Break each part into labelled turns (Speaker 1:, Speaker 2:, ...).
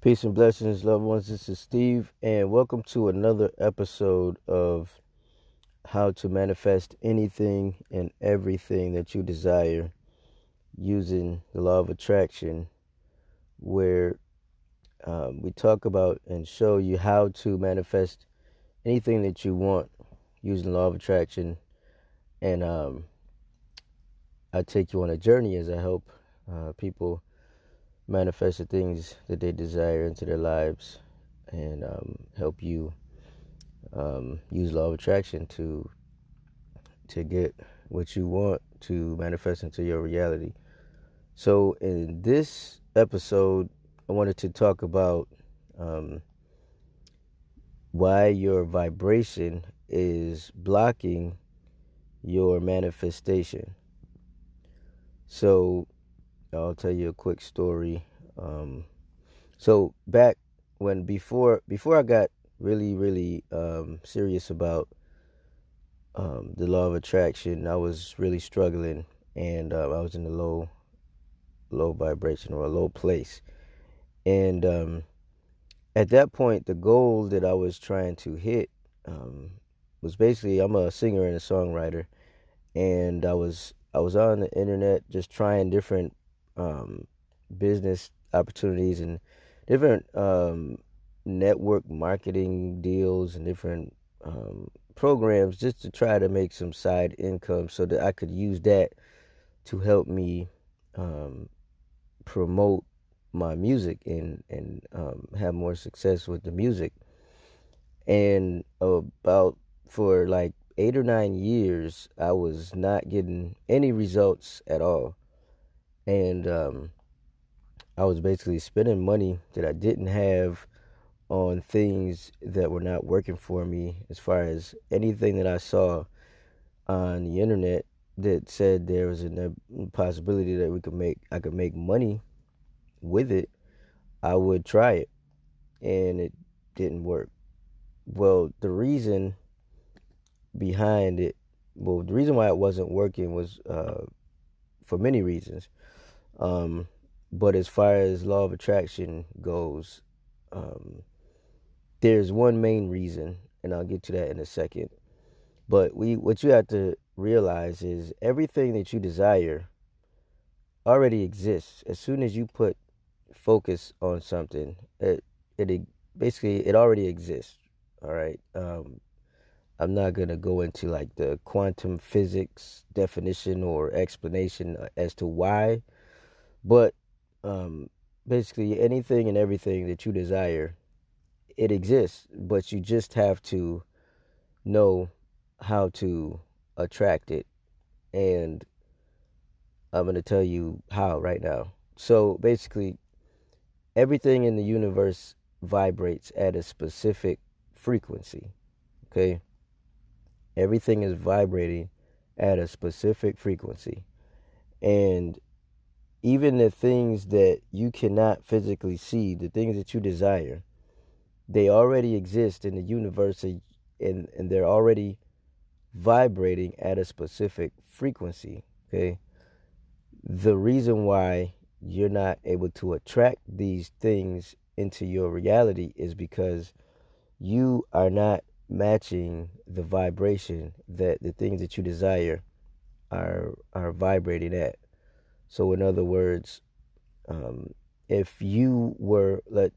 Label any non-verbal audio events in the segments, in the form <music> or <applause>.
Speaker 1: Peace and blessings, loved ones. This is Steve, and welcome to another episode of How to Manifest Anything and Everything That You Desire using the Law of Attraction, where um, we talk about and show you how to manifest anything that you want using the Law of Attraction. And um, I take you on a journey as I help uh, people manifest the things that they desire into their lives and um, help you um, use law of attraction to to get what you want to manifest into your reality. So in this episode, I wanted to talk about um, why your vibration is blocking your manifestation. So I'll tell you a quick story. Um, so back when before before I got really really um, serious about um, the law of attraction, I was really struggling, and uh, I was in a low low vibration or a low place, and um, at that point, the goal that I was trying to hit um, was basically I'm a singer and a songwriter, and I was I was on the internet just trying different um, business opportunities and different um, network marketing deals and different um, programs just to try to make some side income so that I could use that to help me um, promote my music and and um, have more success with the music. And about for like eight or nine years, I was not getting any results at all and um, I was basically spending money that I didn't have on things that were not working for me as far as anything that I saw on the internet that said there was a possibility that we could make I could make money with it I would try it. And it didn't work. Well the reason behind it well the reason why it wasn't working was uh, for many reasons um, but as far as law of attraction goes, um, there's one main reason, and I'll get to that in a second. But we, what you have to realize is everything that you desire already exists. As soon as you put focus on something, it, it basically it already exists. All right. Um, I'm not gonna go into like the quantum physics definition or explanation as to why but um, basically, anything and everything that you desire, it exists, but you just have to know how to attract it. And I'm going to tell you how right now. So basically, everything in the universe vibrates at a specific frequency. Okay? Everything is vibrating at a specific frequency. And even the things that you cannot physically see, the things that you desire, they already exist in the universe and, and they're already vibrating at a specific frequency. Okay. The reason why you're not able to attract these things into your reality is because you are not matching the vibration that the things that you desire are are vibrating at. So, in other words, um, if you were let,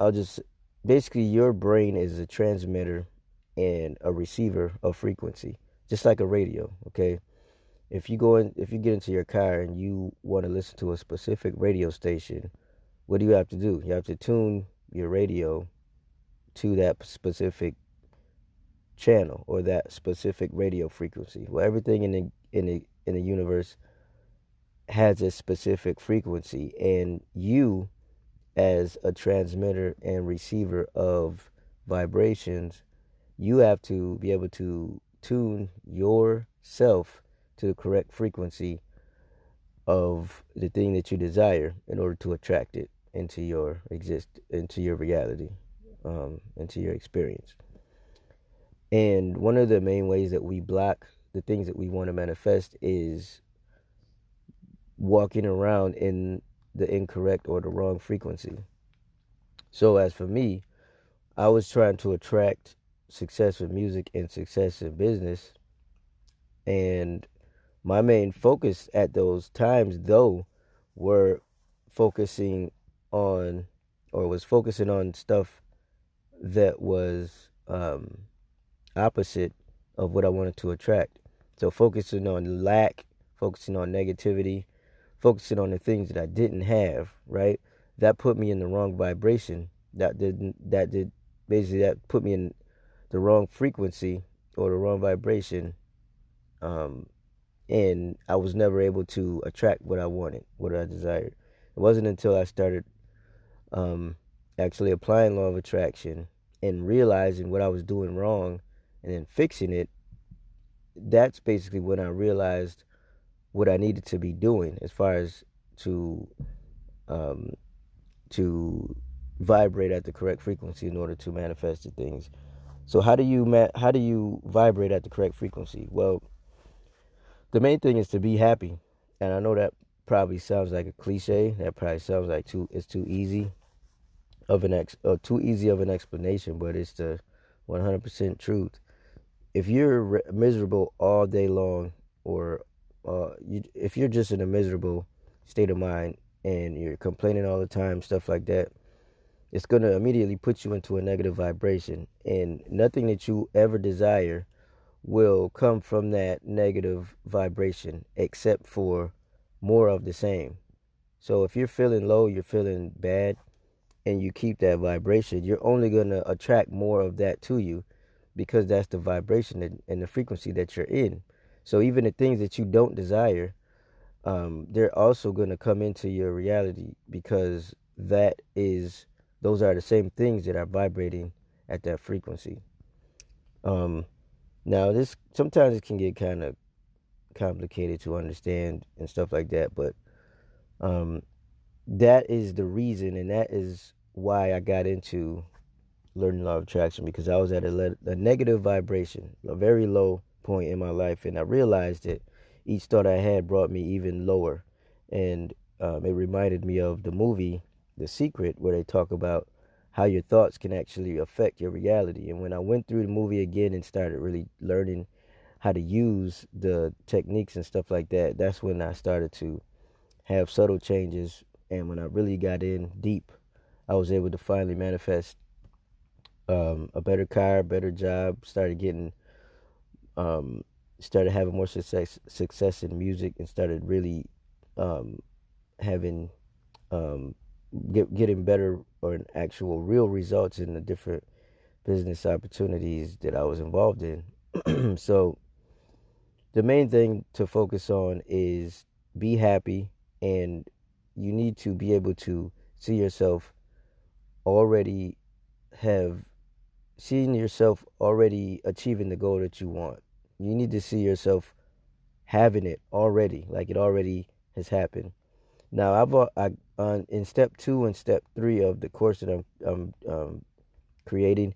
Speaker 1: I'll just basically your brain is a transmitter and a receiver of frequency, just like a radio. Okay, if you go in, if you get into your car and you want to listen to a specific radio station, what do you have to do? You have to tune your radio to that specific channel or that specific radio frequency. Well, everything in the in the in the universe has a specific frequency, and you, as a transmitter and receiver of vibrations, you have to be able to tune yourself to the correct frequency of the thing that you desire in order to attract it into your exist into your reality um, into your experience. And one of the main ways that we block the things that we want to manifest is walking around in the incorrect or the wrong frequency. So as for me, I was trying to attract success with music and success in business. And my main focus at those times though were focusing on or was focusing on stuff that was um, opposite of what I wanted to attract. So focusing on lack, focusing on negativity, focusing on the things that I didn't have, right? That put me in the wrong vibration. That didn't. that did basically that put me in the wrong frequency or the wrong vibration. Um, and I was never able to attract what I wanted, what I desired. It wasn't until I started um, actually applying law of attraction and realizing what I was doing wrong and then fixing it. That's basically when I realized what I needed to be doing as far as to um, to vibrate at the correct frequency in order to manifest the things. So how do you ma- how do you vibrate at the correct frequency? Well, the main thing is to be happy, and I know that probably sounds like a cliche. That probably sounds like too it's too easy of an ex uh, too easy of an explanation, but it's the 100% truth. If you're re- miserable all day long, or uh, you, if you're just in a miserable state of mind and you're complaining all the time, stuff like that, it's going to immediately put you into a negative vibration. And nothing that you ever desire will come from that negative vibration except for more of the same. So if you're feeling low, you're feeling bad, and you keep that vibration, you're only going to attract more of that to you because that's the vibration and the frequency that you're in. So even the things that you don't desire, um, they're also going to come into your reality because that is those are the same things that are vibrating at that frequency. Um, now this sometimes it can get kind of complicated to understand and stuff like that, but um, that is the reason, and that is why I got into learning law of attraction because I was at a, le- a negative vibration, a very low point in my life, and I realized that each thought I had brought me even lower, and um, it reminded me of the movie The Secret, where they talk about how your thoughts can actually affect your reality. And when I went through the movie again and started really learning how to use the techniques and stuff like that, that's when I started to have subtle changes. And when I really got in deep, I was able to finally manifest um, a better car, better job, started getting, um, started having more success success in music, and started really um, having um, get, getting better or actual real results in the different business opportunities that I was involved in. <clears throat> so the main thing to focus on is be happy and you need to be able to see yourself already have seen yourself already achieving the goal that you want. You need to see yourself having it already, like it already has happened. Now, I've uh, I, on in step two and step three of the course that I'm, I'm um, creating,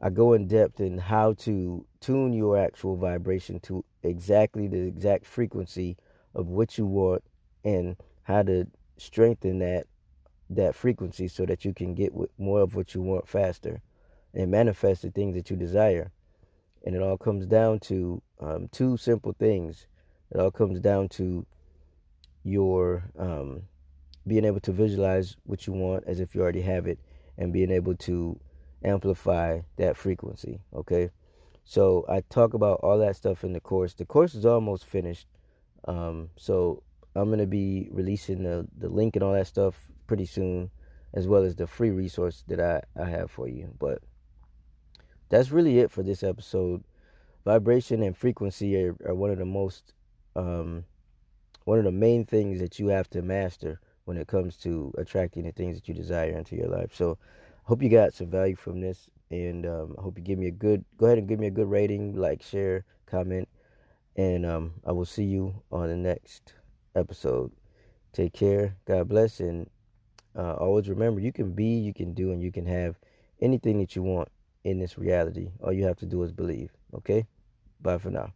Speaker 1: I go in depth in how to tune your actual vibration to exactly the exact frequency of what you want and how to strengthen that that frequency so that you can get more of what you want faster and manifest the things that you desire. And it all comes down to um, two simple things. It all comes down to your um, being able to visualize what you want as if you already have it and being able to amplify that frequency. Okay. So I talk about all that stuff in the course. The course is almost finished. Um, so I'm going to be releasing the, the link and all that stuff pretty soon, as well as the free resource that I, I have for you. But that's really it for this episode. Vibration and frequency are, are one of the most um, one of the main things that you have to master when it comes to attracting the things that you desire into your life. So, hope you got some value from this, and um, I hope you give me a good. Go ahead and give me a good rating, like, share, comment, and um, I will see you on the next episode. Take care. God bless, and uh, always remember you can be, you can do, and you can have anything that you want in this reality. All you have to do is believe. Okay? Bye for now.